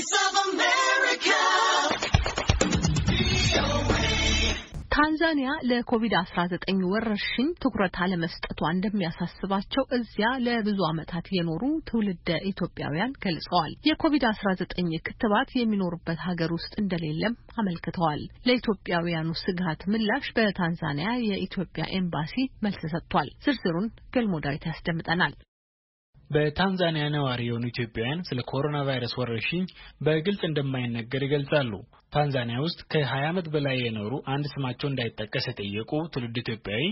Voice of America. ታንዛኒያ ለኮቪድ-19 ወረርሽኝ ትኩረት አለመስጠቷ እንደሚያሳስባቸው እዚያ ለብዙ ዓመታት የኖሩ ትውልደ ኢትዮጵያውያን ገልጸዋል። የኮቪድ-19 ክትባት የሚኖሩበት ሀገር ውስጥ እንደሌለም አመልክተዋል። ለኢትዮጵያውያኑ ስጋት ምላሽ በታንዛኒያ የኢትዮጵያ ኤምባሲ መልስ ሰጥቷል። ዝርዝሩን ገልሞ ዳዊት ያስደምጠናል። በታንዛኒያ ነዋሪ የሆኑ ኢትዮጵያውያን ስለ ኮሮና ቫይረስ ወረርሽኝ በግልጽ እንደማይነገር ይገልጻሉ። ታንዛኒያ ውስጥ ከ20 ዓመት በላይ የኖሩ አንድ ስማቸው እንዳይጠቀስ የጠየቁ ትውልድ ኢትዮጵያዊ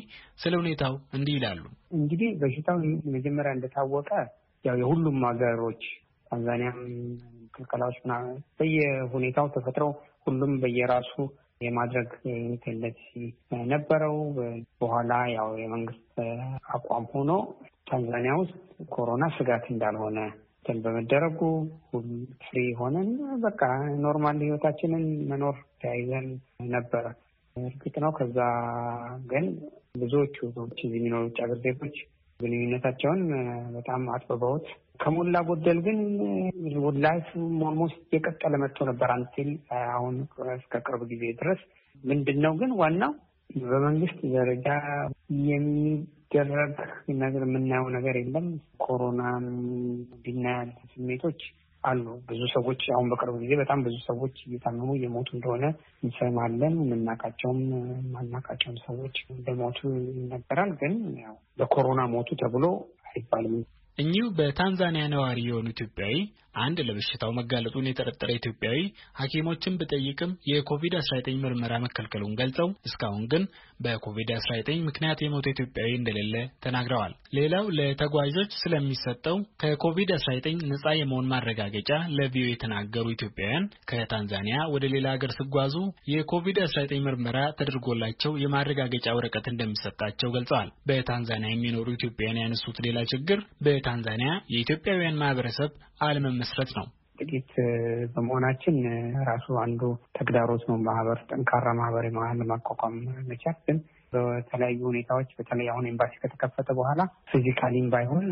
ስለ ሁኔታው እንዲህ ይላሉ። እንግዲህ በሽታው መጀመሪያ እንደታወቀ ያው የሁሉም ሀገሮች ታንዛኒያም ክልከላዎች በየሁኔታው ተፈጥረው ሁሉም በየራሱ የማድረግ ቴንደንሲ ነበረው። በኋላ ያው የመንግስት አቋም ሆኖ ታንዛኒያ ውስጥ ኮሮና ስጋት እንዳልሆነ እንትን በመደረጉ free ሆነን በቃ normal ህይወታችንን መኖር ተያይዘን ነበረ። እርግጥ ነው ከዛ ግን ብዙዎቹ እዚህ የሚኖሩ ውጭ ሀገር ዜጎች ግንኙነታቸውን በጣም አጥብበውት ከሞላ ጎደል ግን life almost እየቀጠለ መጥቶ ነበር until አሁን እስከ ቅርብ ጊዜ ድረስ። ምንድን ነው ግን ዋናው በመንግስት ደረጃ የሚደረግ ነገር የምናየው ነገር የለም። ኮሮና እንዲናያል ስሜቶች አሉ። ብዙ ሰዎች አሁን በቅርብ ጊዜ በጣም ብዙ ሰዎች እየታመሙ እየሞቱ እንደሆነ እንሰማለን። የምናውቃቸውም የማናውቃቸውም ሰዎች እንደሞቱ ይነገራል። ግን ያው በኮሮና ሞቱ ተብሎ አይባልም። እኚሁ በታንዛኒያ ነዋሪ የሆኑ ኢትዮጵያዊ አንድ ለበሽታው መጋለጡን የጠረጠረ ኢትዮጵያዊ ሐኪሞችን ብጠይቅም የኮቪድ-19 ምርመራ መከልከሉን ገልጸው እስካሁን ግን በኮቪድ-19 ምክንያት የሞተ ኢትዮጵያዊ እንደሌለ ተናግረዋል። ሌላው ለተጓዦች ስለሚሰጠው ከኮቪድ-19 ነጻ የመሆን ማረጋገጫ ለቪኦኤ የተናገሩ ኢትዮጵያውያን ከታንዛኒያ ወደ ሌላ ሀገር ሲጓዙ የኮቪድ-19 ምርመራ ተደርጎላቸው የማረጋገጫ ወረቀት እንደሚሰጣቸው ገልጸዋል። በታንዛኒያ የሚኖሩ ኢትዮጵያውያን ያነሱት ሌላ ችግር በታንዛኒያ የኢትዮጵያውያን ማህበረሰብ አለመመስረት ነው። ጥቂት በመሆናችን ራሱ አንዱ ተግዳሮት ነው። ማህበር ጠንካራ ማህበር ለማቋቋም መቻል ግን በተለያዩ ሁኔታዎች በተለይ አሁን ኤምባሲ ከተከፈተ በኋላ physically ም ባይሆን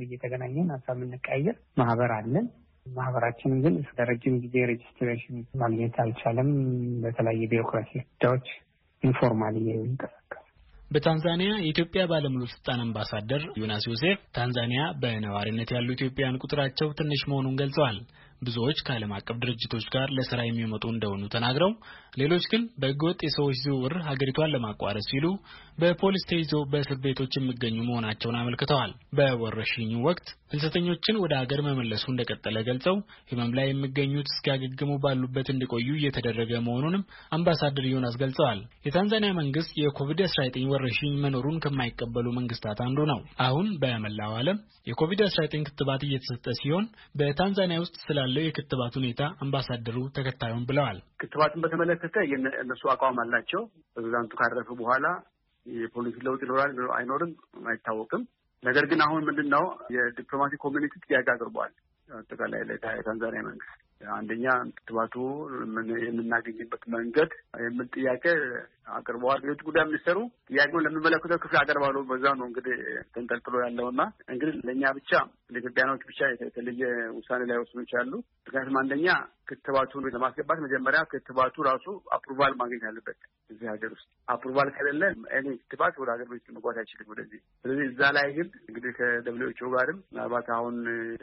እየተገናኘን ሀሳብ የምንቀያየር ማህበር አለን። ማህበራችን ግን እስከ ረጅም ጊዜ registration ማግኘት አልቻለም። በተለያየ ቢሮክራሲ ጉዳዮች informal የሚንቀሳቀስ በታንዛኒያ የኢትዮጵያ ባለሙሉ ስልጣን አምባሳደር ዮናስ ዮሴፍ ታንዛኒያ በነዋሪነት ያሉ ኢትዮጵያውያን ቁጥራቸው ትንሽ መሆኑን ገልጸዋል። ብዙዎች ከዓለም አቀፍ ድርጅቶች ጋር ለስራ የሚመጡ እንደሆኑ ተናግረው ሌሎች ግን በህገወጥ የሰዎች ዝውውር ሀገሪቷን ለማቋረጥ ሲሉ በፖሊስ ተይዘው በእስር ቤቶች የሚገኙ መሆናቸውን አመልክተዋል። በወረርሽኙ ወቅት ፍልሰተኞችን ወደ ሀገር መመለሱ እንደቀጠለ ገልጸው ህመም ላይ የሚገኙት እስኪያገግሙ ባሉበት እንዲቆዩ እየተደረገ መሆኑንም አምባሳደር ዮናስ ገልጸዋል። የታንዛኒያ መንግስት የኮቪድ-19 ወረርሽኝ መኖሩን ከማይቀበሉ መንግስታት አንዱ ነው። አሁን በመላው ዓለም የኮቪድ-19 ክትባት እየተሰጠ ሲሆን በታንዛኒያ ውስጥ ስላለው የክትባት ሁኔታ አምባሳደሩ ተከታዩን ብለዋል። ክትባትን በተመለከተ እነሱ አቋም አላቸው። ፕሬዚዳንቱ ካረፉ በኋላ የፖሊሲ ለውጥ ይኖራል አይኖርም አይታወቅም። ነገር ግን አሁን ምንድን ነው የ diplomatic community ጥያቄ አቅርቧል። አጠቃላይ የታንዛኒያ መንግስት አንደኛ ክትባቱ የምናገኝበት መንገድ የሚል ጥያቄ አቅርበዋል። የውጭ ጉዳይ ሚኒስትሩ ጥያቄውን ለሚመለከተው ክፍል አቀርባሉ። በዛ ነው እንግዲህ ተንጠልጥሎ ያለውና እንግዲህ ለእኛ ብቻ ለኢትዮጵያኖች ብቻ የተለየ ውሳኔ ላይ ወስኑ ይችላሉ። ምክንያቱም አንደኛ ክትባቱን ለማስገባት መጀመሪያ ክትባቱ ራሱ approval ማግኘት አለበት እዚህ ሀገር ውስጥ approval ከሌለ እኔ ክትባት ወደ ሀገር ቤት መግባት አይችልም ወደዚህ። ስለዚህ እዛ ላይ ግን እንግዲህ ከ WHO ጋርም ምናልባት አሁን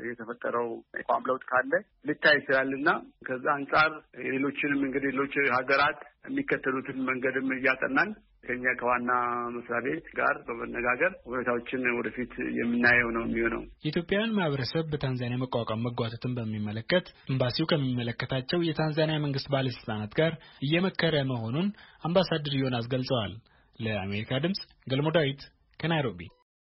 የተፈጠረው የቋም ለውጥ ካለ ልታይ ይችላልና ከዛ አንጻር ሌሎችንም እንግዲህ ሌሎች ሀገራት የሚከተሉትን መንገድም እያጠናን ከኛ ከዋና መስሪያ ቤት ጋር በመነጋገር ሁኔታዎችን ወደፊት የምናየው ነው የሚሆነው። የኢትዮጵያውያን ማህበረሰብ በታንዛኒያ መቋቋም መጓተትን በሚመለከት ኤምባሲው ከሚመለከታቸው የታንዛኒያ መንግስት ባለስልጣናት ጋር እየመከረ መሆኑን አምባሳደር ዮናስ ገልጸዋል። ለአሜሪካ ድምጽ ገልሞ ዳዊት ከናይሮቢ